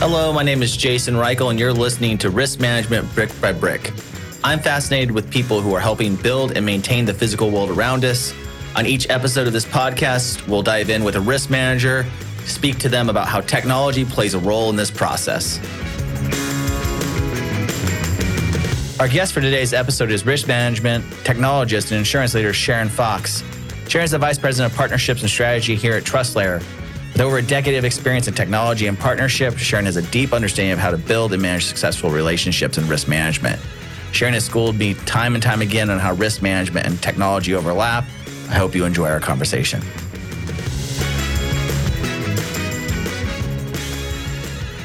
Hello, my name is Jason Reichl, and you're listening to Risk Management Brick by Brick. I'm fascinated with people who are helping build and maintain the physical world around us. On each episode of this podcast, we'll dive in with a risk manager, speak to them about how technology plays a role in this process. Our guest for today's episode is risk management technologist and insurance leader Sharon Fox. Sharon is the vice president of partnerships and strategy here at TrustLayer. With over a decade of experience in technology and partnership, Sharon has a deep understanding of how to build and manage successful relationships and risk management. Sharon has schooled me time and time again on how risk management and technology overlap. I hope you enjoy our conversation.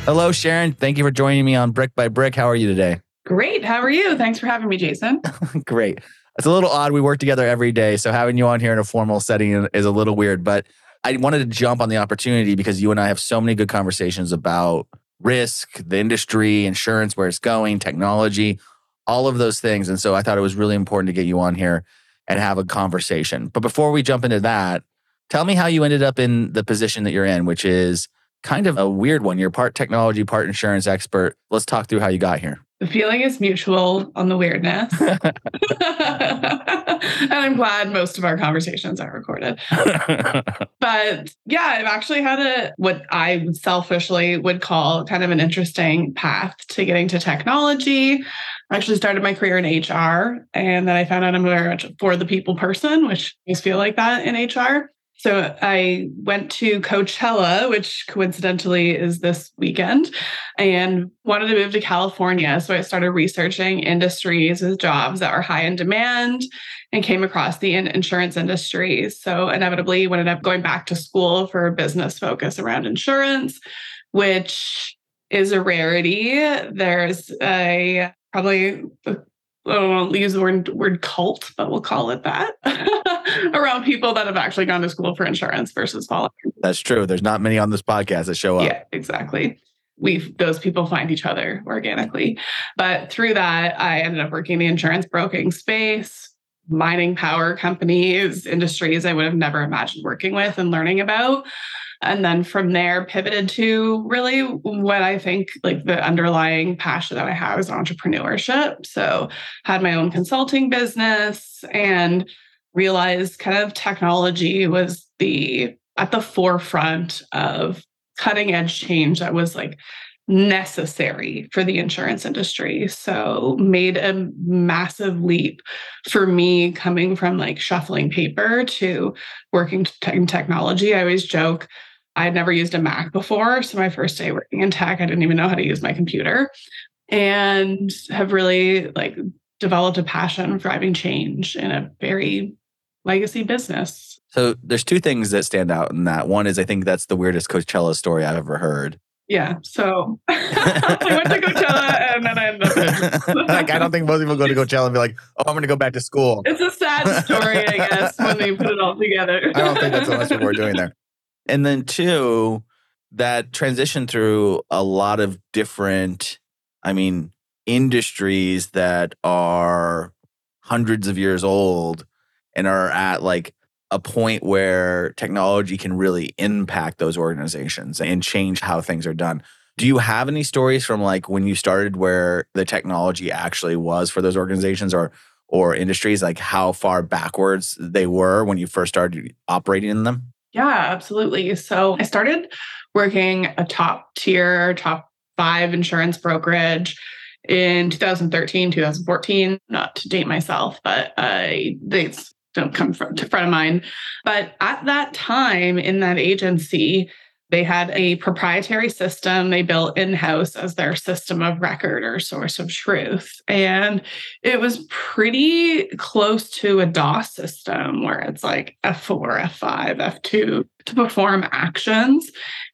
Hello, Sharon. Thank you for joining me on Brick by Brick. How are you today? Great. How are you? Thanks for having me, Jason. Great. It's a little odd. We work together every day. So having you on here in a formal setting is a little weird, but I wanted to jump on the opportunity because you and I have so many good conversations about risk, the industry, insurance, where it's going, technology, all of those things. And so I thought it was really important to get you on here and have a conversation. But before we jump into that, tell me how you ended up in the position that you're in, which is kind of a weird one. You're part technology, part insurance expert. Let's talk through how you got here. The feeling is mutual on the weirdness. and I'm glad most of our conversations are recorded. but yeah, I've actually had a what I selfishly would call kind of an interesting path to getting to technology. I actually started my career in HR and then I found out I'm very much for the people person, which makes feel like that in HR. So I went to Coachella, which coincidentally is this weekend, and wanted to move to California. So I started researching industries with jobs that were high in demand and came across the insurance industry. So inevitably ended up going back to school for a business focus around insurance, which is a rarity. There's a probably I don't want to use the word, word cult, but we'll call it that around people that have actually gone to school for insurance versus following. That's true. There's not many on this podcast that show up. Yeah, exactly. We those people find each other organically. But through that, I ended up working in the insurance broking space, mining power companies, industries I would have never imagined working with and learning about. And then from there, pivoted to really what I think like the underlying passion that I have is entrepreneurship. So, had my own consulting business and realized kind of technology was the at the forefront of cutting edge change that was like necessary for the insurance industry. So made a massive leap for me coming from like shuffling paper to working in technology. I always joke I had never used a Mac before. So my first day working in tech, I didn't even know how to use my computer and have really like developed a passion for driving change in a very legacy business. So there's two things that stand out in that. One is I think that's the weirdest Coachella story I've ever heard. Yeah. So I went to Coachella and then I ended up. like I don't think most people go to Coachella and be like, "Oh, I'm going to go back to school." It's a sad story, I guess, when they put it all together. I don't think that's what we're doing there. And then two, that transition through a lot of different, I mean, industries that are hundreds of years old and are at like a point where technology can really impact those organizations and change how things are done. Do you have any stories from like when you started where the technology actually was for those organizations or or industries like how far backwards they were when you first started operating in them? Yeah, absolutely. So I started working a top tier, top five insurance brokerage in 2013, 2014, not to date myself, but I they don't come from to front of mind. But at that time in that agency, they had a proprietary system they built in house as their system of record or source of truth. And it was pretty close to a DOS system where it's like F4, F5, F2 to perform actions.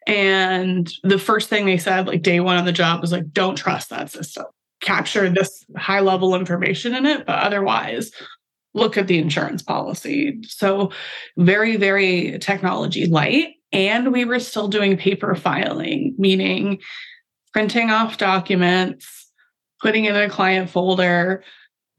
And the first thing they said, like day one on the job, was like, don't trust that system. Capture this high level information in it, but otherwise, look at the insurance policy. So, very, very technology light. And we were still doing paper filing, meaning printing off documents, putting in a client folder,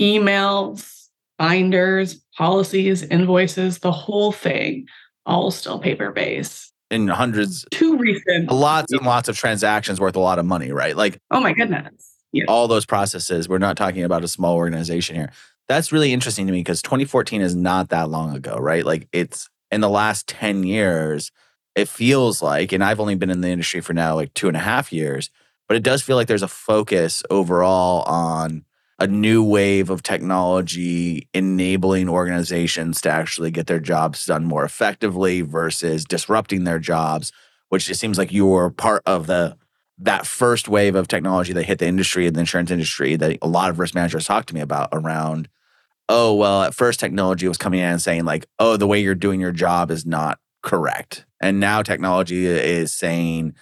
emails, binders, policies, invoices, the whole thing, all still paper based. In hundreds, too recent, lots and lots of transactions worth a lot of money, right? Like, oh my goodness. Yeah. All those processes. We're not talking about a small organization here. That's really interesting to me because 2014 is not that long ago, right? Like, it's in the last 10 years, it feels like, and I've only been in the industry for now like two and a half years, but it does feel like there's a focus overall on a new wave of technology enabling organizations to actually get their jobs done more effectively versus disrupting their jobs, which it seems like you were part of the that first wave of technology that hit the industry and the insurance industry that a lot of risk managers talk to me about around oh well at first technology was coming in and saying like oh the way you're doing your job is not correct and now technology is saying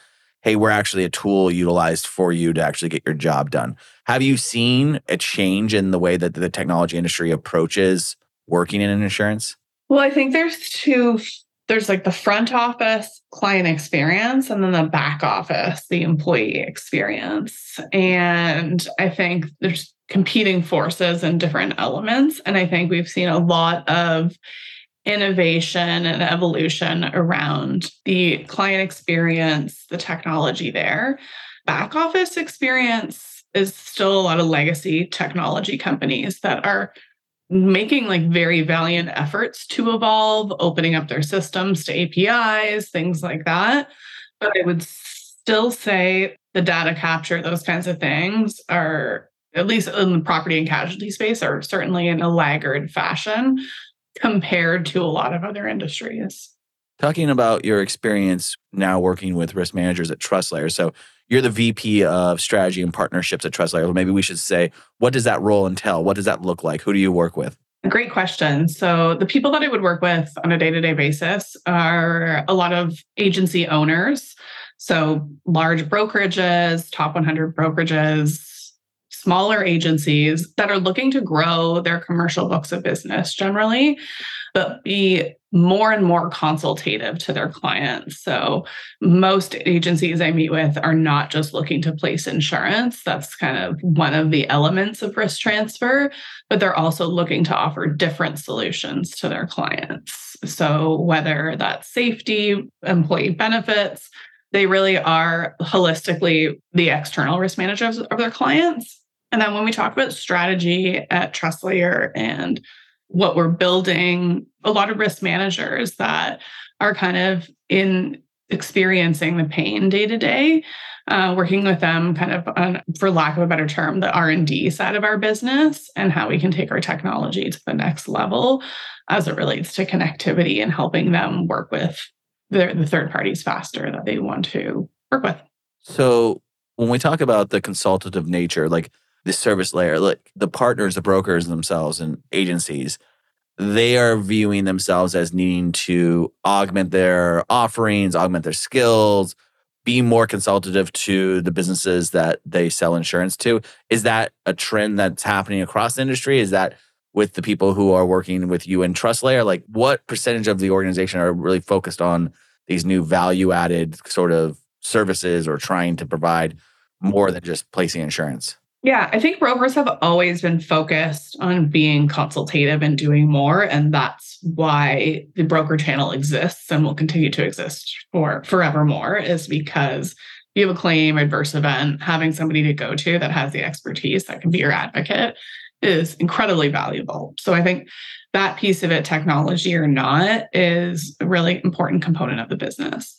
hey, we're actually a tool utilized for you to actually get your job done. Have you seen a change in the way that the technology industry approaches working in insurance? Well, I think there's two there's like the front office client experience and then the back office the employee experience and i think there's competing forces and different elements and i think we've seen a lot of innovation and evolution around the client experience, the technology there. Back office experience is still a lot of legacy technology companies that are making like very valiant efforts to evolve, opening up their systems to APIs, things like that. But I would still say the data capture, those kinds of things are, at least in the property and casualty space, are certainly in a laggard fashion compared to a lot of other industries. Talking about your experience now working with risk managers at TrustLayer. So you're the VP of strategy and partnerships at TrustLayer. Maybe we should say, what does that role entail? What does that look like? Who do you work with? Great question. So, the people that I would work with on a day to day basis are a lot of agency owners. So, large brokerages, top 100 brokerages, smaller agencies that are looking to grow their commercial books of business generally, but be more and more consultative to their clients. So, most agencies I meet with are not just looking to place insurance. That's kind of one of the elements of risk transfer, but they're also looking to offer different solutions to their clients. So, whether that's safety, employee benefits, they really are holistically the external risk managers of their clients and then when we talk about strategy at TrustLayer and what we're building, a lot of risk managers that are kind of in experiencing the pain day to day, uh, working with them kind of on, for lack of a better term, the R&D side of our business and how we can take our technology to the next level as it relates to connectivity and helping them work with the third parties faster that they want to work with. So when we talk about the consultative nature, like the service layer, like the partners, the brokers themselves and agencies, they are viewing themselves as needing to augment their offerings, augment their skills, be more consultative to the businesses that they sell insurance to. Is that a trend that's happening across the industry? Is that with the people who are working with you in trust layer? Like, what percentage of the organization are really focused on these new value added sort of services or trying to provide more than just placing insurance? Yeah, I think brokers have always been focused on being consultative and doing more. And that's why the broker channel exists and will continue to exist for forevermore, is because you have a claim, adverse event, having somebody to go to that has the expertise that can be your advocate is incredibly valuable. So I think that piece of it, technology or not, is a really important component of the business.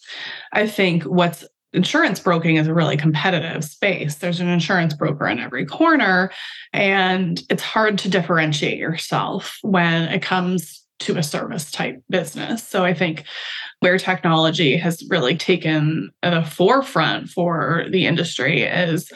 I think what's insurance broking is a really competitive space. There's an insurance broker in every corner, and it's hard to differentiate yourself when it comes to a service type business. So I think where technology has really taken the forefront for the industry is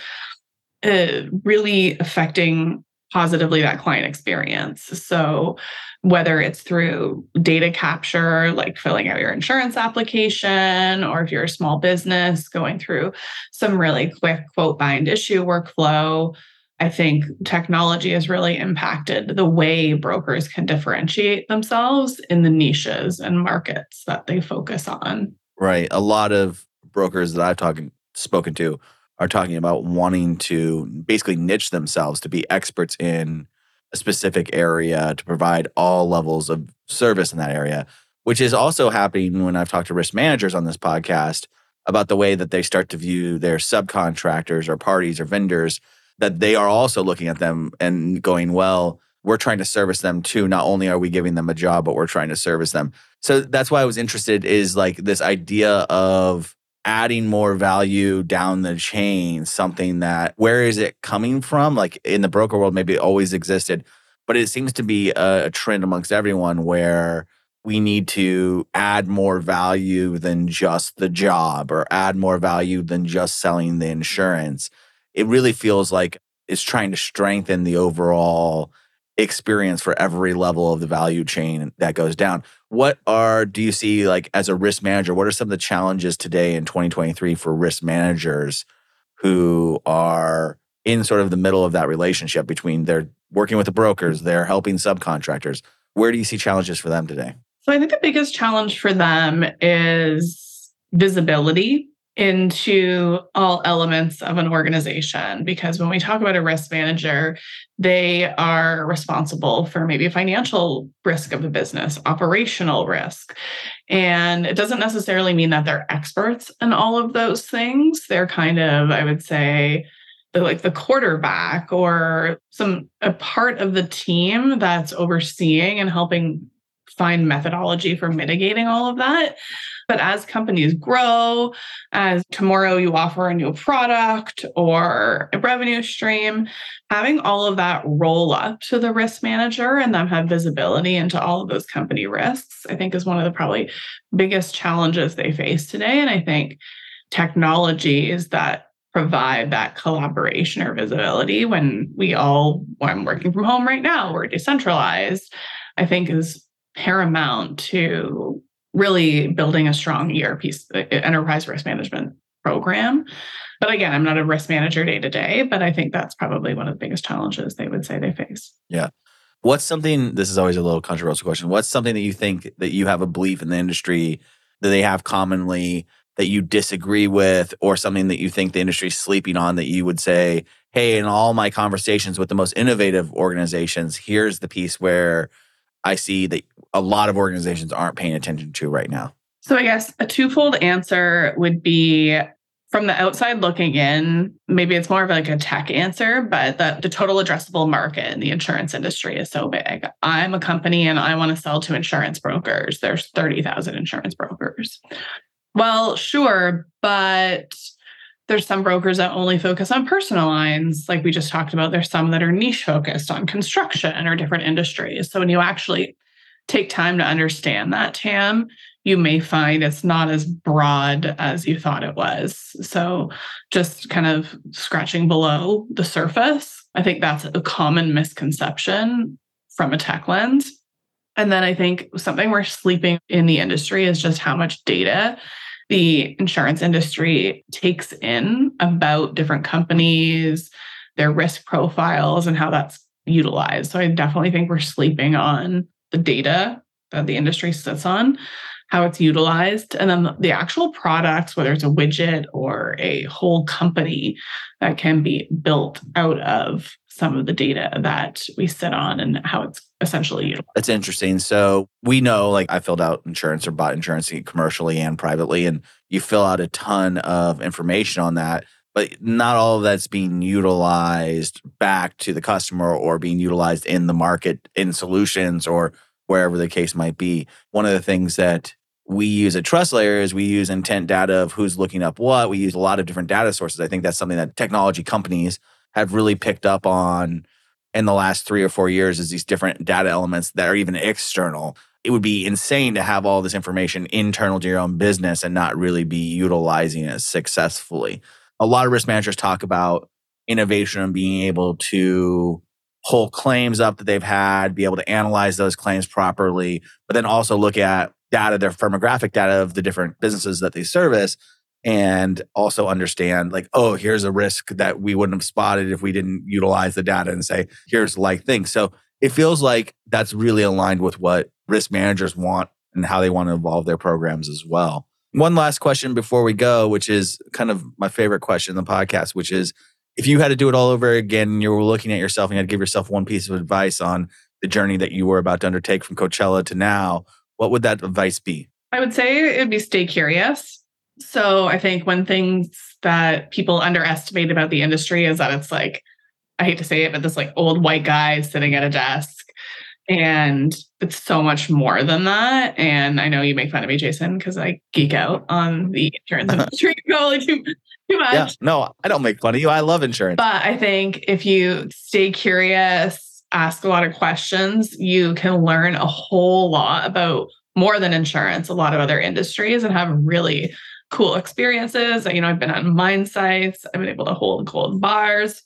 uh, really affecting positively that client experience. So whether it's through data capture, like filling out your insurance application, or if you're a small business going through some really quick quote bind issue workflow. I think technology has really impacted the way brokers can differentiate themselves in the niches and markets that they focus on. Right. A lot of brokers that I've talking spoken to are talking about wanting to basically niche themselves to be experts in a specific area to provide all levels of service in that area, which is also happening when I've talked to risk managers on this podcast about the way that they start to view their subcontractors or parties or vendors, that they are also looking at them and going, well, we're trying to service them too. Not only are we giving them a job, but we're trying to service them. So that's why I was interested is like this idea of adding more value down the chain, something that where is it coming from? Like in the broker world, maybe it always existed, but it seems to be a, a trend amongst everyone where we need to add more value than just the job or add more value than just selling the insurance. It really feels like it's trying to strengthen the overall experience for every level of the value chain that goes down. What are do you see like as a risk manager? What are some of the challenges today in 2023 for risk managers who are in sort of the middle of that relationship between they're working with the brokers, they're helping subcontractors. Where do you see challenges for them today? So I think the biggest challenge for them is visibility into all elements of an organization because when we talk about a risk manager they are responsible for maybe financial risk of a business operational risk. And it doesn't necessarily mean that they're experts in all of those things. They're kind of i would say the, like the quarterback or some a part of the team that's overseeing and helping find methodology for mitigating all of that but as companies grow, as tomorrow you offer a new product or a revenue stream, having all of that roll up to the risk manager and them have visibility into all of those company risks, I think is one of the probably biggest challenges they face today. And I think technologies that provide that collaboration or visibility when we all, I'm working from home right now, we're decentralized, I think is paramount to really building a strong ERP enterprise risk management program. But again, I'm not a risk manager day to day, but I think that's probably one of the biggest challenges they would say they face. Yeah. What's something, this is always a little controversial question. What's something that you think that you have a belief in the industry that they have commonly that you disagree with, or something that you think the industry is sleeping on that you would say, hey, in all my conversations with the most innovative organizations, here's the piece where I see that a lot of organizations aren't paying attention to right now? So, I guess a twofold answer would be from the outside looking in, maybe it's more of like a tech answer, but the, the total addressable market in the insurance industry is so big. I'm a company and I want to sell to insurance brokers. There's 30,000 insurance brokers. Well, sure, but there's some brokers that only focus on personal lines, like we just talked about. There's some that are niche focused on construction or different industries. So when you actually take time to understand that, TAM, you may find it's not as broad as you thought it was. So just kind of scratching below the surface. I think that's a common misconception from a tech lens. And then I think something we're sleeping in the industry is just how much data the insurance industry takes in about different companies, their risk profiles, and how that's utilized. So I definitely think we're sleeping on the data that the industry sits on, how it's utilized, and then the actual products, whether it's a widget or a whole company that can be built out of some of the data that we sit on and how it's essentially utilized. That's interesting. So we know, like, I filled out insurance or bought insurance commercially and privately, and you fill out a ton of information on that. But not all of that's being utilized back to the customer or being utilized in the market in solutions or wherever the case might be. One of the things that we use at TrustLayer is we use intent data of who's looking up what. We use a lot of different data sources. I think that's something that technology companies have really picked up on in the last three or four years is these different data elements that are even external. It would be insane to have all this information internal to your own business and not really be utilizing it successfully. A lot of risk managers talk about innovation and being able to pull claims up that they've had, be able to analyze those claims properly, but then also look at data, their firmographic data of the different businesses that they service and also understand like oh here's a risk that we wouldn't have spotted if we didn't utilize the data and say here's like things so it feels like that's really aligned with what risk managers want and how they want to evolve their programs as well one last question before we go which is kind of my favorite question in the podcast which is if you had to do it all over again, and you were looking at yourself and you had to give yourself one piece of advice on the journey that you were about to undertake from Coachella to now, what would that advice be? I would say it would be stay curious. So I think one thing that people underestimate about the industry is that it's like, I hate to say it, but this like old white guy sitting at a desk. And it's so much more than that. And I know you make fun of me, Jason, because I geek out on the insurance industry probably too, too much. Yeah, no, I don't make fun of you. I love insurance. But I think if you stay curious, ask a lot of questions, you can learn a whole lot about more than insurance, a lot of other industries and have really cool experiences. You know, I've been on mine sites, I've been able to hold gold bars.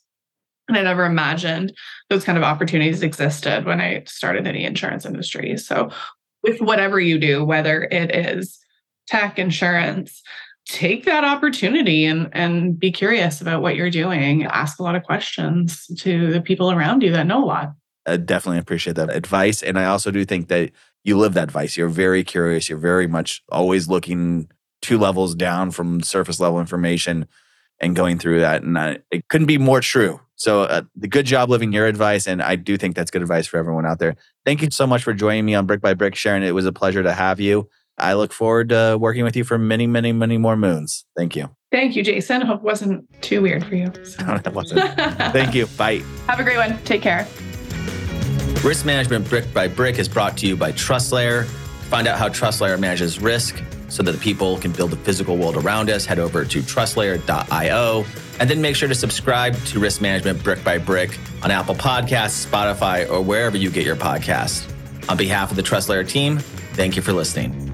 And I never imagined those kind of opportunities existed when I started in the insurance industry. So, with whatever you do, whether it is tech, insurance, take that opportunity and, and be curious about what you're doing. Ask a lot of questions to the people around you that know a lot. I definitely appreciate that advice. And I also do think that you live that advice. You're very curious. You're very much always looking two levels down from surface level information and going through that. And I, it couldn't be more true. So, uh, the good job living your advice. And I do think that's good advice for everyone out there. Thank you so much for joining me on Brick by Brick, Sharon. It was a pleasure to have you. I look forward to working with you for many, many, many more moons. Thank you. Thank you, Jason. Hope it wasn't too weird for you. So. No, it wasn't. Thank you. Bye. Have a great one. Take care. Risk Management Brick by Brick is brought to you by TrustLayer. Find out how TrustLayer manages risk so that the people can build the physical world around us, head over to trustlayer.io. And then make sure to subscribe to Risk Management Brick by Brick on Apple Podcasts, Spotify, or wherever you get your podcasts. On behalf of the TrustLayer team, thank you for listening.